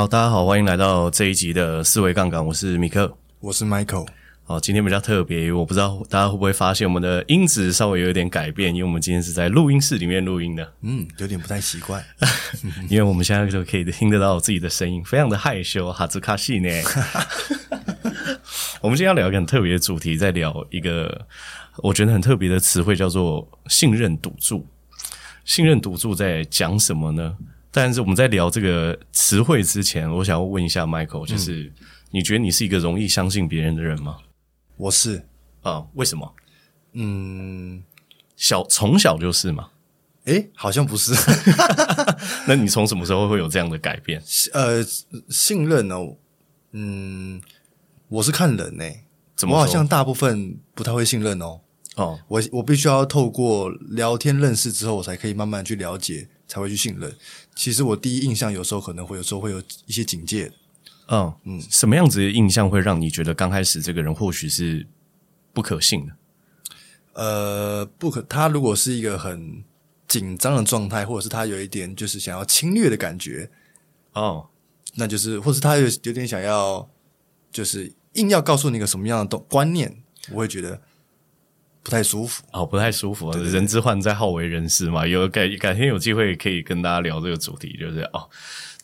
好，大家好，欢迎来到这一集的思维杠杆。我是米克，我是 Michael。好，今天比较特别，我不知道大家会不会发现我们的音质稍微有一点改变，因为我们今天是在录音室里面录音的。嗯，有点不太习惯，因为我们现在就可以听得到自己的声音，非常的害羞，哈兹卡西呢。我们今天要聊一个很特别的主题，在聊一个我觉得很特别的词汇，叫做信任赌注。信任赌注在讲什么呢？但是我们在聊这个词汇之前，我想要问一下 Michael，就是、嗯、你觉得你是一个容易相信别人的人吗？我是啊，为什么？嗯，小从小就是嘛？诶，好像不是。那你从什么时候会有这样的改变？呃，信任哦，嗯，我是看人诶，怎么？我好像大部分不太会信任哦。哦，我我必须要透过聊天认识之后，我才可以慢慢去了解。才会去信任。其实我第一印象有时候可能会有时候会有一些警戒。嗯嗯，什么样子的印象会让你觉得刚开始这个人或许是不可信的？呃，不可。他如果是一个很紧张的状态，或者是他有一点就是想要侵略的感觉，哦，那就是，或是他有有点想要，就是硬要告诉你一个什么样的东观念，我会觉得。不太舒服哦，不太舒服。对对对，人之患在好为人师嘛。有改改天有机会可以跟大家聊这个主题，就是哦。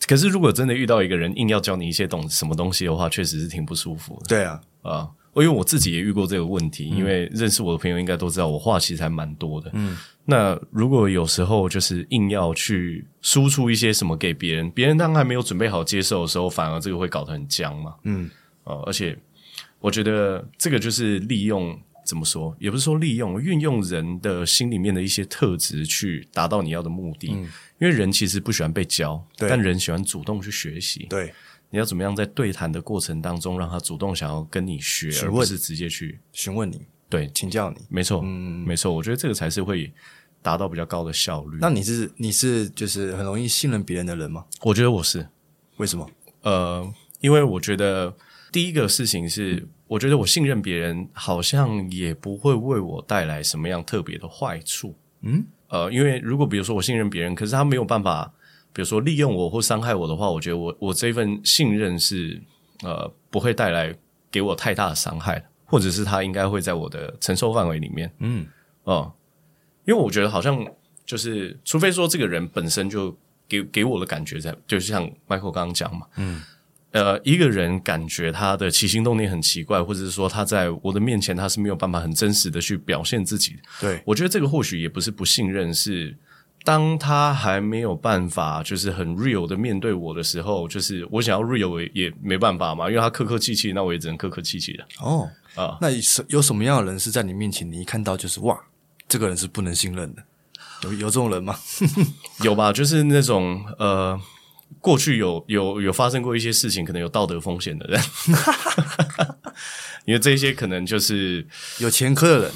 可是如果真的遇到一个人硬要教你一些东什么东西的话，确实是挺不舒服的。对啊，啊，因为我自己也遇过这个问题。嗯、因为认识我的朋友应该都知道，我话其实还蛮多的。嗯，那如果有时候就是硬要去输出一些什么给别人，别人当还没有准备好接受的时候，反而这个会搞得很僵嘛。嗯，啊，而且我觉得这个就是利用。怎么说？也不是说利用，运用人的心里面的一些特质去达到你要的目的。嗯，因为人其实不喜欢被教，但人喜欢主动去学习。对，你要怎么样在对谈的过程当中，让他主动想要跟你学，而不是直接去询问你，对，请教你。没错，嗯，没错。我觉得这个才是会达到比较高的效率。那你是你是就是很容易信任别人的人吗？我觉得我是。为什么？呃，因为我觉得第一个事情是。我觉得我信任别人，好像也不会为我带来什么样特别的坏处。嗯，呃，因为如果比如说我信任别人，可是他没有办法，比如说利用我或伤害我的话，我觉得我我这份信任是呃不会带来给我太大的伤害，或者是他应该会在我的承受范围里面。嗯，哦、呃，因为我觉得好像就是，除非说这个人本身就给给我的感觉在，就像 Michael 刚刚讲嘛，嗯。呃，一个人感觉他的起心动念很奇怪，或者是说他在我的面前他是没有办法很真实的去表现自己。对，我觉得这个或许也不是不信任，是当他还没有办法就是很 real 的面对我的时候，就是我想要 real 也，也没办法嘛，因为他客客气气，那我也只能客客气气的。哦，啊，那有有什么样的人是在你面前，你一看到就是哇，这个人是不能信任的？有有这种人吗？有吧，就是那种呃。过去有有有发生过一些事情，可能有道德风险的人，因为这些可能就是有前科的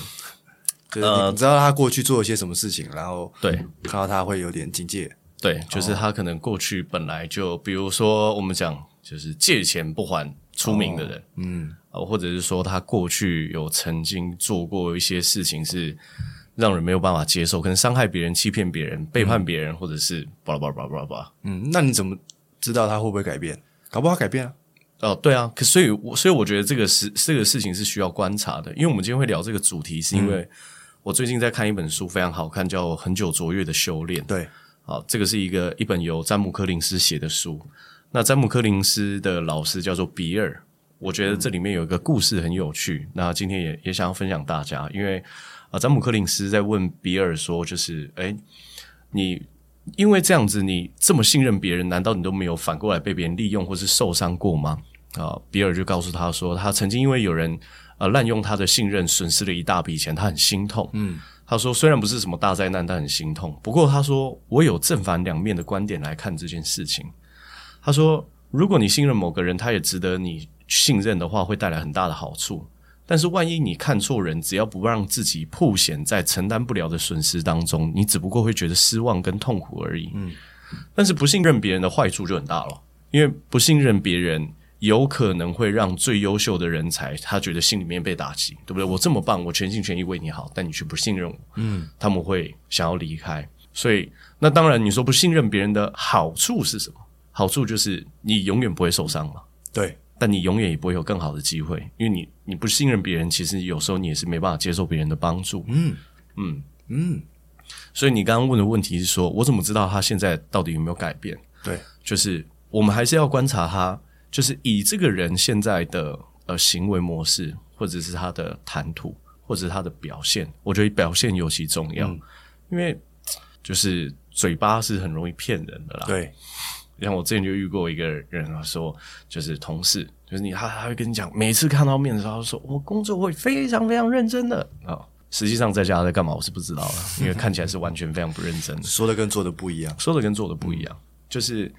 人，呃，你知道他过去做了些什么事情，然后对。看到他会有点警戒，对，就是他可能过去本来就，比如说我们讲就是借钱不还出名的人，哦、嗯，或者是说他过去有曾经做过一些事情是。让人没有办法接受，可能伤害别人、欺骗别人、背叛别人，嗯、或者是巴拉巴拉巴拉巴拉。嗯，那你怎么知道他会不会改变？搞不好改变啊。哦，对啊。可所以，我所以我觉得这个是这个事情是需要观察的。因为我们今天会聊这个主题，是因为我最近在看一本书，非常好看，叫《很久卓越的修炼》。对，好，这个是一个一本由詹姆柯林斯写的书。那詹姆柯林斯的老师叫做比尔。我觉得这里面有一个故事很有趣，嗯、那今天也也想要分享大家，因为啊，詹姆克林斯在问比尔说，就是哎，你因为这样子，你这么信任别人，难道你都没有反过来被别人利用或是受伤过吗？啊，比尔就告诉他说，他曾经因为有人呃滥用他的信任，损失了一大笔钱，他很心痛。嗯，他说虽然不是什么大灾难，但很心痛。不过他说，我有正反两面的观点来看这件事情。他说，如果你信任某个人，他也值得你信任的话，会带来很大的好处。但是万一你看错人，只要不让自己曝险在承担不了的损失当中，你只不过会觉得失望跟痛苦而已。嗯，但是不信任别人的坏处就很大了，因为不信任别人。有可能会让最优秀的人才，他觉得心里面被打击，对不对？我这么棒，我全心全意为你好，但你却不信任我，嗯，他们会想要离开。所以，那当然，你说不信任别人的好处是什么？好处就是你永远不会受伤嘛，对。但你永远也不会有更好的机会，因为你你不信任别人，其实有时候你也是没办法接受别人的帮助，嗯嗯嗯。所以你刚刚问的问题是说，我怎么知道他现在到底有没有改变？对，就是我们还是要观察他。就是以这个人现在的呃行为模式，或者是他的谈吐，或者是他的表现，我觉得表现尤其重要，嗯、因为就是嘴巴是很容易骗人的啦。对，像我之前就遇过一个人啊，说就是同事，就是你他他会跟你讲，每次看到面的时候，他说我工作会非常非常认真的啊、哦，实际上在家在干嘛，我是不知道的，因为看起来是完全非常不认真的，说的跟做的不一样，说的跟做的不一样，嗯、就是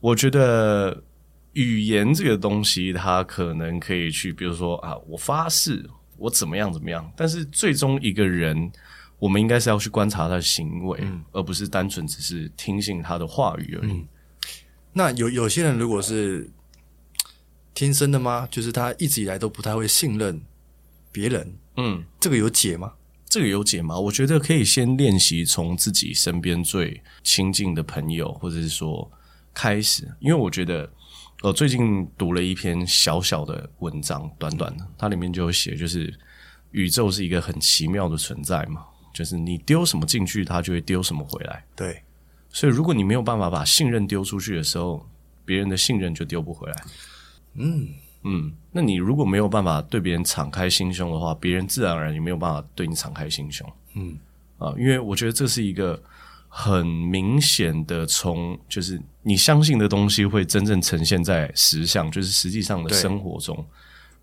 我觉得。语言这个东西，它可能可以去，比如说啊，我发誓，我怎么样怎么样。但是最终一个人，我们应该是要去观察他的行为，嗯、而不是单纯只是听信他的话语而已。嗯、那有有些人如果是天生的吗？就是他一直以来都不太会信任别人。嗯，这个有解吗？这个有解吗？我觉得可以先练习从自己身边最亲近的朋友，或者是说开始，因为我觉得。我最近读了一篇小小的文章，短短的，它里面就有写，就是宇宙是一个很奇妙的存在嘛，就是你丢什么进去，它就会丢什么回来。对，所以如果你没有办法把信任丢出去的时候，别人的信任就丢不回来。嗯嗯，那你如果没有办法对别人敞开心胸的话，别人自然而然也没有办法对你敞开心胸。嗯啊，因为我觉得这是一个。很明显的，从就是你相信的东西会真正呈现在实相，就是实际上的生活中。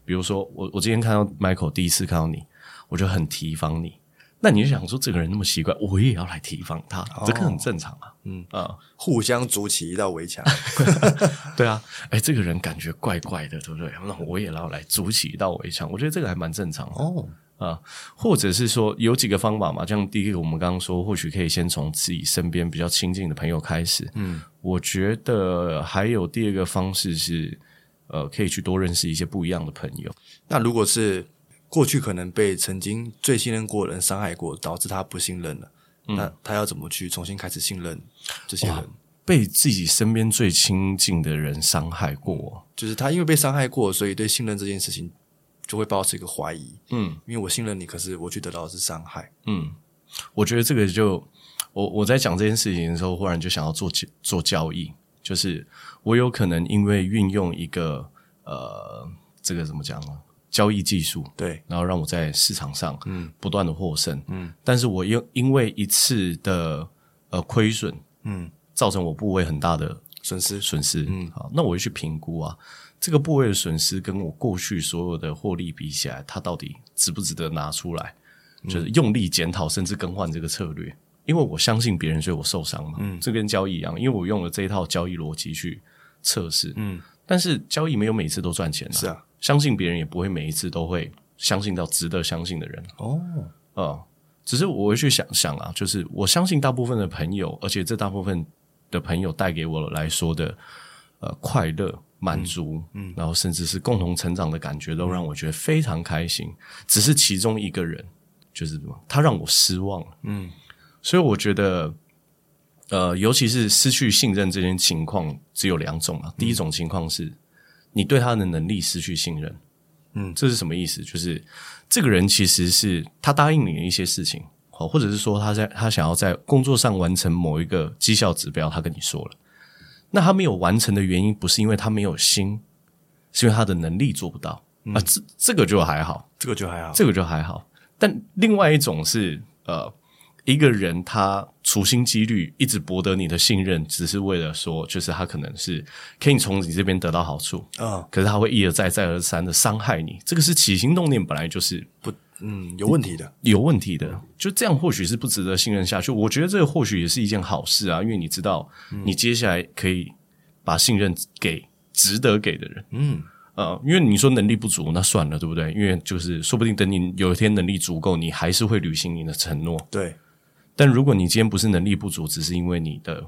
比如说，我我今天看到 Michael 第一次看到你，我就很提防你。那你就想说，这个人那么奇怪，我也要来提防他，哦、这个很正常啊。嗯啊，嗯互相筑起一道围墙。对啊，哎，这个人感觉怪怪的，对不对？那我也要来筑起一道围墙。我觉得这个还蛮正常的哦。啊，或者是说有几个方法嘛，像第一个我们刚刚说，或许可以先从自己身边比较亲近的朋友开始。嗯，我觉得还有第二个方式是，呃，可以去多认识一些不一样的朋友。那如果是过去可能被曾经最信任过的人伤害过，导致他不信任了，嗯、那他要怎么去重新开始信任这些人？被自己身边最亲近的人伤害过，就是他因为被伤害过，所以对信任这件事情。就会保持一个怀疑，嗯，因为我信任你，可是我去得到的是伤害，嗯，我觉得这个就我我在讲这件事情的时候，忽然就想要做做交易，就是我有可能因为运用一个呃，这个怎么讲呢？交易技术，对，然后让我在市场上嗯不断的获胜，嗯，但是我又因为一次的呃亏损，嗯，造成我部位很大的损失损失，嗯，好，那我就去评估啊。这个部位的损失跟我过去所有的获利比起来，它到底值不值得拿出来？就是用力检讨，甚至更换这个策略。因为我相信别人，所以我受伤嘛。嗯，这跟交易一样，因为我用了这一套交易逻辑去测试。嗯，但是交易没有每次都赚钱的。是啊，相信别人也不会每一次都会相信到值得相信的人。哦，啊、呃，只是我会去想想啊，就是我相信大部分的朋友，而且这大部分的朋友带给我来说的呃快乐。满足，嗯，然后甚至是共同成长的感觉，都让我觉得非常开心。嗯、只是其中一个人，就是什么，他让我失望了，嗯，所以我觉得，呃，尤其是失去信任这件情况，只有两种啊。嗯、第一种情况是你对他的能力失去信任，嗯，这是什么意思？就是这个人其实是他答应你的一些事情，好，或者是说他在他想要在工作上完成某一个绩效指标，他跟你说了。那他没有完成的原因，不是因为他没有心，是因为他的能力做不到、嗯、啊，这这个就还好，这个就还好，这个就还好。但另外一种是呃。一个人他处心积虑一直博得你的信任，只是为了说，就是他可能是可以从你这边得到好处啊，哦、可是他会一而再再而三的伤害你，这个是起心动念本来就是不嗯有问题的，有问题的，就这样或许是不值得信任下去。我觉得这个或许也是一件好事啊，因为你知道你接下来可以把信任给值得给的人，嗯呃，因为你说能力不足，那算了，对不对？因为就是说不定等你有一天能力足够，你还是会履行你的承诺，对。但如果你今天不是能力不足，只是因为你的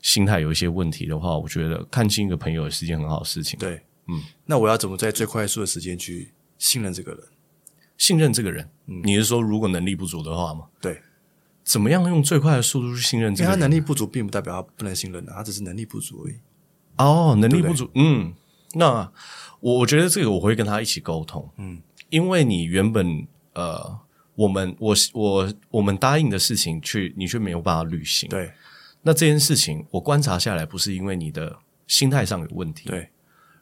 心态有一些问题的话，我觉得看清一个朋友也是一件很好的事情。对，嗯，那我要怎么在最快速的时间去信任这个人？信任这个人，嗯，你是说如果能力不足的话吗？对，怎么样用最快的速度去信任这个人？因为他能力不足，并不代表他不能信任的，他只是能力不足而已。哦，能力不足，对对嗯，那我我觉得这个我会跟他一起沟通，嗯，因为你原本呃。我们我我我们答应的事情，去你却没有办法履行。对，那这件事情我观察下来，不是因为你的心态上有问题，对，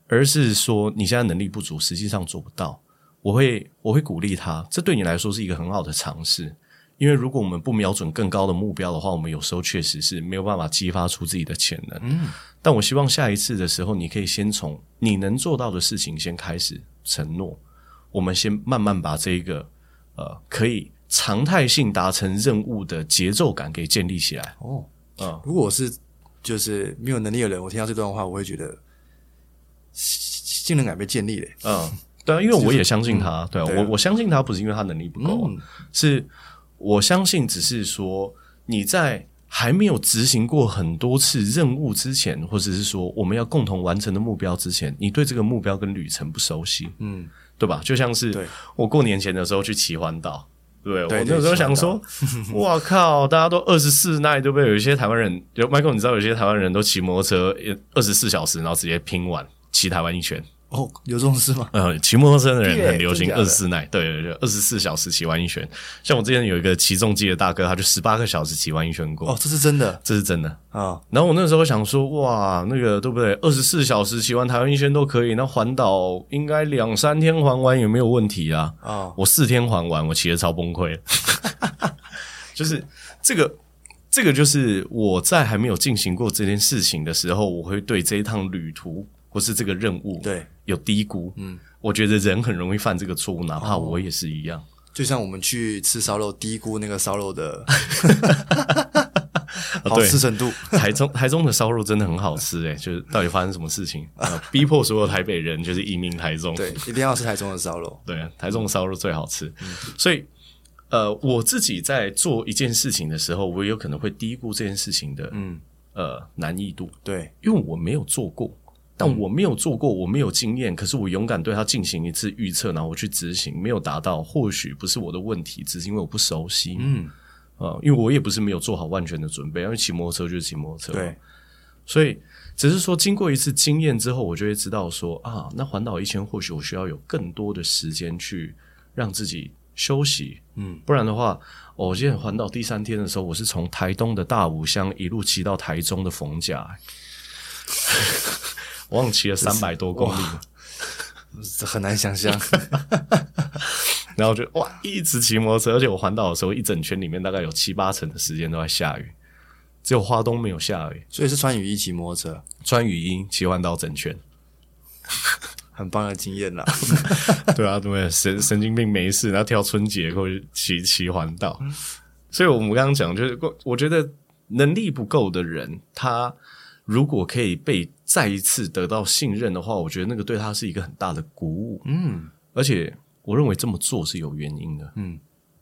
而是说你现在能力不足，实际上做不到。我会我会鼓励他，这对你来说是一个很好的尝试。因为如果我们不瞄准更高的目标的话，我们有时候确实是没有办法激发出自己的潜能。嗯，但我希望下一次的时候，你可以先从你能做到的事情先开始承诺，我们先慢慢把这一个。呃，可以常态性达成任务的节奏感给建立起来。哦，嗯，如果我是就是没有能力的人，我听到这段话，我会觉得信任感被建立了。嗯，对啊，因为我也相信他。对啊，我我相信他不是因为他能力不够，嗯，是我相信只是说你在还没有执行过很多次任务之前，或者是说我们要共同完成的目标之前，你对这个目标跟旅程不熟悉。嗯。对吧？就像是我过年前的时候去奇环岛，对，对我那时候想说，哇靠，大家都二十四耐，对不对？有一些台湾人，有 Michael，你知道有些台湾人都骑摩托车二十四小时，然后直接拼完骑台湾一圈。哦，有这种事吗？呃，骑摩托车的人很流行二十四耐，对对对，二十四小时骑完一圈。像我之前有一个骑重机的大哥，他就十八个小时骑完一圈过。哦，这是真的，这是真的啊。哦、然后我那时候想说，哇，那个对不对？二十四小时骑完台湾一圈都可以，那环岛应该两三天环完也没有问题啊。啊、哦，我四天环完，我骑的超崩溃。就是这个，这个就是我在还没有进行过这件事情的时候，我会对这一趟旅途。或是这个任务对有低估，嗯，我觉得人很容易犯这个错误，哪怕我也是一样。就像我们去吃烧肉，低估那个烧肉的 好吃程度。台中台中的烧肉真的很好吃，诶，就是到底发生什么事情，逼迫所有台北人就是移民台中。对，一定要吃台中的烧肉。对，台中的烧肉最好吃。所以，呃，我自己在做一件事情的时候，我有可能会低估这件事情的，嗯，呃，难易度。对，因为我没有做过。但我没有做过，我没有经验，可是我勇敢对他进行一次预测，然后我去执行，没有达到，或许不是我的问题，只是因为我不熟悉。嗯，啊，因为我也不是没有做好万全的准备，因为骑摩托车就是骑摩托车，对，所以只是说经过一次经验之后，我就会知道说啊，那环岛一圈或许我需要有更多的时间去让自己休息，嗯，不然的话，哦，我今天环岛第三天的时候，我是从台东的大武乡一路骑到台中的逢甲。我忘骑了三百多公里，这很难想象。然后就哇，一直骑摩托车，而且我环岛的时候，一整圈里面大概有七八成的时间都在下雨，只有花东没有下雨，所以是穿雨衣骑摩托车，穿雨衣骑环岛整圈，很棒的经验啦。对啊，对，神神经病没事，然后挑春节或者骑骑环岛。所以我们刚刚讲，就是我觉得能力不够的人，他。如果可以被再一次得到信任的话，我觉得那个对他是一个很大的鼓舞。嗯，而且我认为这么做是有原因的。嗯，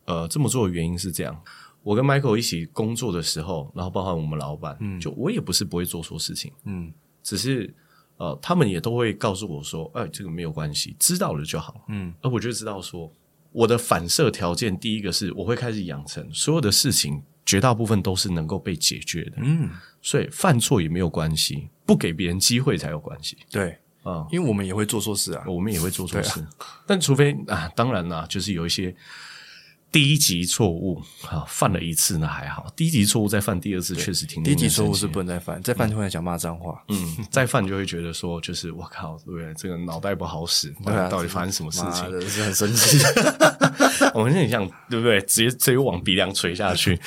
呃，这么做的原因是这样：我跟 Michael 一起工作的时候，然后包含我们老板，嗯，就我也不是不会做错事情，嗯，只是呃，他们也都会告诉我说，哎，这个没有关系，知道了就好。嗯，而我就知道说，我的反射条件第一个是我会开始养成所有的事情。绝大部分都是能够被解决的，嗯，所以犯错也没有关系，不给别人机会才有关系。对啊，因为我们也会做错事啊，我们也会做错事。啊、但除非啊，当然啦，就是有一些低级错误啊，犯了一次那还好，低级错误再犯第二次确实挺。低级错误是不能再犯，再犯就会讲骂脏话。嗯，再犯就会觉得说，就是我靠，对不对？这个脑袋不好使，对啊，到底发生什么事情？是很生气。我们很想，对不对？直接直接往鼻梁垂下去。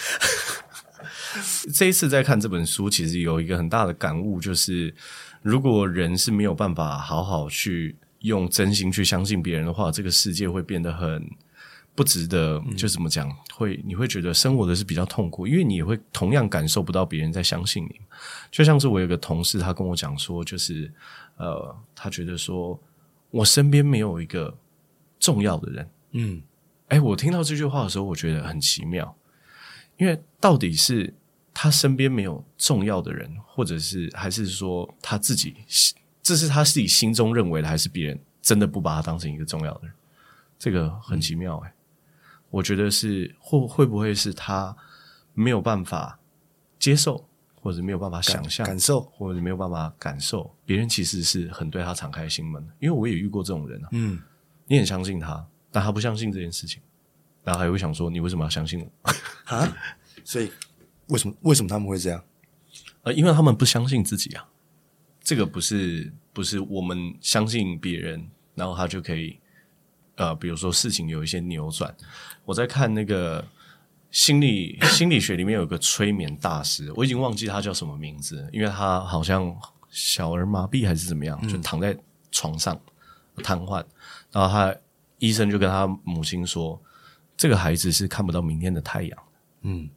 这一次在看这本书，其实有一个很大的感悟，就是如果人是没有办法好好去用真心去相信别人的话，这个世界会变得很。不值得，就怎么讲？嗯、会你会觉得生活的是比较痛苦，因为你也会同样感受不到别人在相信你。就像是我有个同事，他跟我讲说，就是呃，他觉得说我身边没有一个重要的人。嗯，哎，我听到这句话的时候，我觉得很奇妙，因为到底是他身边没有重要的人，或者是还是说他自己，这是他自己心中认为的，还是别人真的不把他当成一个重要的人？这个很奇妙，哎。我觉得是会会不会是他没有办法接受，或者没有办法想象感受，或者没有办法感受别人其实是很对他敞开心门的。因为我也遇过这种人啊，嗯，你很相信他，但他不相信这件事情，然后还会想说你为什么要相信我啊？所以为什么为什么他们会这样？呃，因为他们不相信自己啊。这个不是不是我们相信别人，然后他就可以。呃，比如说事情有一些扭转，我在看那个心理心理学里面有个催眠大师，我已经忘记他叫什么名字，因为他好像小儿麻痹还是怎么样，就躺在床上瘫痪，然后他医生就跟他母亲说，这个孩子是看不到明天的太阳，嗯，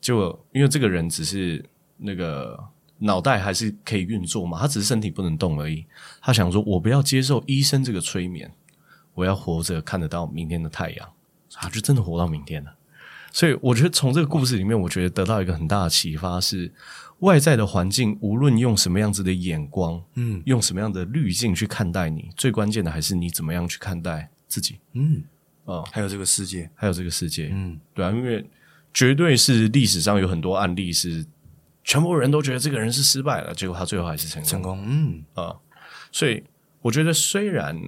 就因为这个人只是那个脑袋还是可以运作嘛，他只是身体不能动而已，他想说我不要接受医生这个催眠。我要活着看得到明天的太阳，啊就真的活到明天了。所以我觉得从这个故事里面，我觉得得到一个很大的启发是：外在的环境无论用什么样子的眼光，嗯，用什么样的滤镜去看待你，最关键的还是你怎么样去看待自己，嗯，哦，还有这个世界，还有这个世界，嗯，对啊，因为绝对是历史上有很多案例是全部人都觉得这个人是失败了，结果他最后还是成功，成功，嗯。啊，所以我觉得虽然。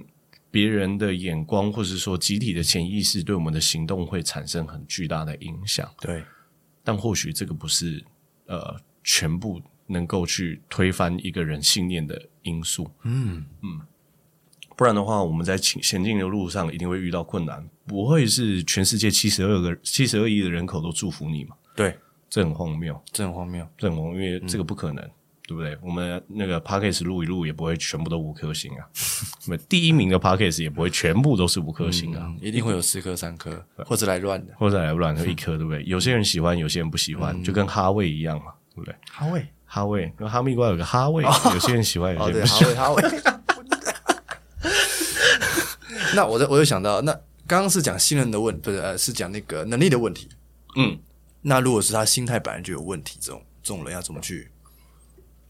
别人的眼光，或者是说集体的潜意识，对我们的行动会产生很巨大的影响。对，但或许这个不是呃全部能够去推翻一个人信念的因素。嗯嗯，不然的话，我们在前进的路上一定会遇到困难，不会是全世界七十二个七十二亿的人口都祝福你嘛？对，这很荒谬，这很荒谬，这很荒谬，因为这个不可能。嗯对不对？我们那个 p a c k a g e 录一录也不会全部都五颗星啊，第一名的 p a c k a g e 也不会全部都是五颗星啊，嗯、一定会有四颗、三颗，或者来乱的，或者来乱的一颗，对不对？有些人喜欢，有些人不喜欢，嗯、就跟哈味一样嘛，对不对？哈味，哈味，跟哈密瓜有个哈味，哦、有些人喜欢，有些人不喜欢。哈味，哈味。那我我就想到，那刚刚是讲信任的问，不是呃，是讲那个能力的问题。嗯，那如果是他心态本来就有问题，这种这种人要怎么去？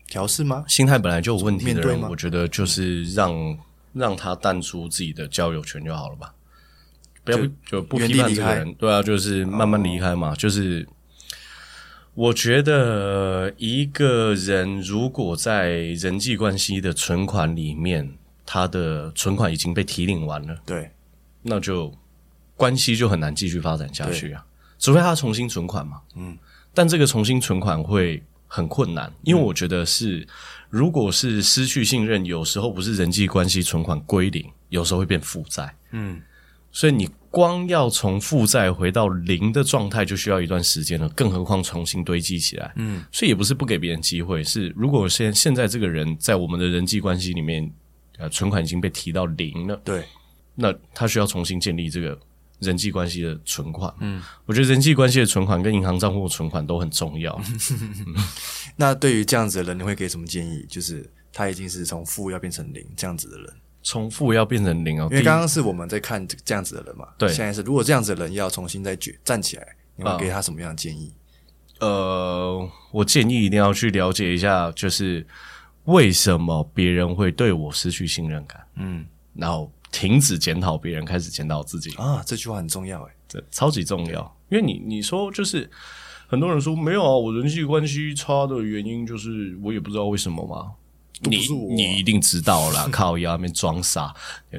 调试吗？心态本来就有问题的人，我觉得就是让让他淡出自己的交友圈就好了吧，不要就，就不批判这个人。对啊，就是慢慢离开嘛。哦、就是我觉得一个人如果在人际关系的存款里面，他的存款已经被提领完了，对，那就关系就很难继续发展下去啊。除非他重新存款嘛，嗯，但这个重新存款会。很困难，因为我觉得是，嗯、如果是失去信任，有时候不是人际关系存款归零，有时候会变负债。嗯，所以你光要从负债回到零的状态，就需要一段时间了，更何况重新堆积起来。嗯，所以也不是不给别人机会，是如果现现在这个人在我们的人际关系里面，呃，存款已经被提到零了，对，那他需要重新建立这个。人际关系的存款，嗯，我觉得人际关系的存款跟银行账户的存款都很重要。那对于这样子的人，你会给什么建议？就是他已经是从负要变成零这样子的人，从负要变成零哦。因为刚刚是我们在看这样子的人嘛，对，现在是如果这样子的人要重新再举站起来，你会给他什么样的建议？呃，我建议一定要去了解一下，就是为什么别人会对我失去信任感。嗯，然后。停止检讨别人，开始检讨自己啊！这句话很重要诶，这超级重要。因为你你说就是很多人说没有啊，我人际关系差的原因就是我也不知道为什么嘛。你你一定知道啦，靠腰那边装傻，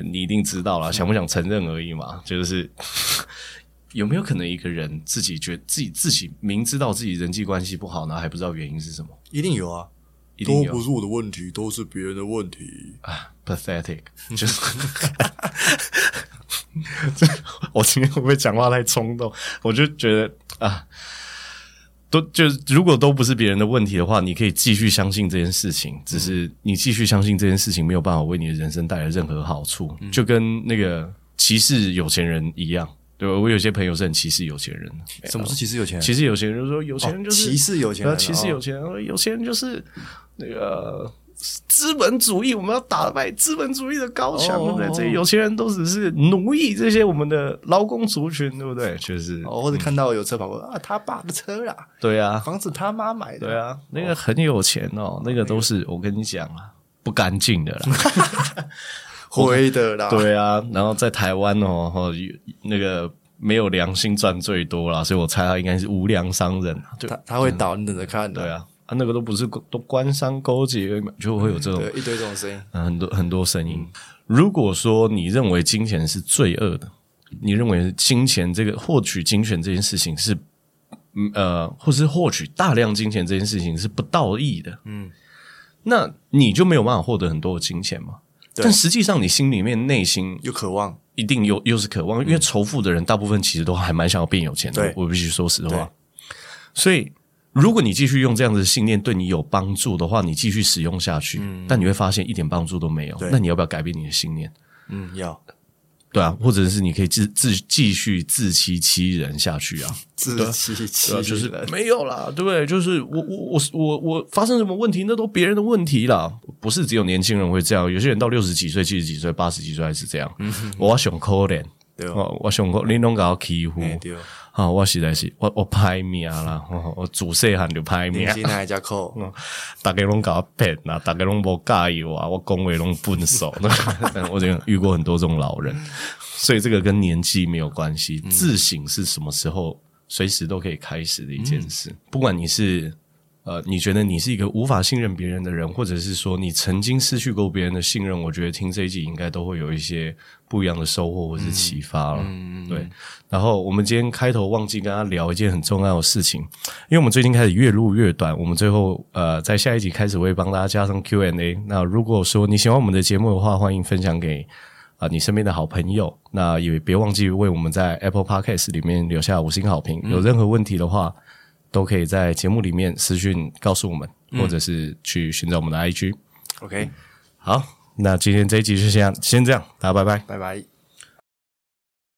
你一定知道啦，想不想承认而已嘛？就是 有没有可能一个人自己觉得自己自己明知道自己人际关系不好，然后还不知道原因是什么？一定有啊，一定都不是我的问题，都是别人的问题啊，pathetic，就是。我今天会不会讲话太冲动？我就觉得啊，都就是如果都不是别人的问题的话，你可以继续相信这件事情。只是你继续相信这件事情没有办法为你的人生带来任何好处，嗯、就跟那个歧视有钱人一样。对，我有些朋友是很歧视有钱人的。什么是歧视有钱人？歧视有钱人就是说有钱人就是、哦、歧视有钱人，歧视有钱人，哦、有钱人就是那个。资本主义，我们要打败资本主义的高墙，对不对？这些有钱人都只是奴役这些我们的劳工族群，对不对？确实，哦，或者看到有车跑过啊，他爸的车啦，对啊，房子他妈买的，对啊，那个很有钱哦，那个都是我跟你讲啊，不干净的啦，灰的啦，对啊。然后在台湾哦，那个没有良心赚最多啦，所以我猜他应该是无良商人，他他会倒，你等着看，对啊。啊，那个都不是都官商勾结，就会有这种、嗯、一堆这种声音，嗯、很多很多声音。如果说你认为金钱是罪恶的，你认为金钱这个获取金钱这件事情是，呃，或是获取大量金钱这件事情是不道义的，嗯，那你就没有办法获得很多的金钱嘛？但实际上，你心里面内心又渴望，一定又又是渴望，因为仇富的人大部分其实都还蛮想要变有钱的。我必须说实话，所以。如果你继续用这样子的信念对你有帮助的话，你继续使用下去，嗯、但你会发现一点帮助都没有。那你要不要改变你的信念？嗯，要。对啊，或者是你可以自自继续自欺欺人下去啊？自欺欺人、啊、就是没有啦，对不对？就是我我我我我发生什么问题，那都别人的问题啦。不是只有年轻人会这样，有些人到六十几岁、七十几岁、八十几岁还是这样。嗯、哼哼我想可怜，对哦，我想可怜，你拢搞欺负。好，我实在是我我歹命啦，我自细汉就拍命。大家拢搞我骗啦，大家拢无介意我，我恭维拢笨手。我这遇过很多这种老人，所以这个跟年纪没有关系。自省是什么时候，随时都可以开始的一件事，不管你是。呃，你觉得你是一个无法信任别人的人，或者是说你曾经失去过别人的信任？我觉得听这一集应该都会有一些不一样的收获或是启发了。嗯，对。然后我们今天开头忘记跟他聊一件很重要的事情，因为我们最近开始越录越短，我们最后呃在下一集开始会帮大家加上 Q&A。那如果说你喜欢我们的节目的话，欢迎分享给啊、呃、你身边的好朋友。那也别忘记为我们在 Apple Podcast 里面留下五星好评。有任何问题的话。都可以在节目里面私讯告诉我们，嗯、或者是去寻找我们的 IG。OK，好，那今天这一集就先先这样，大家拜拜，拜拜。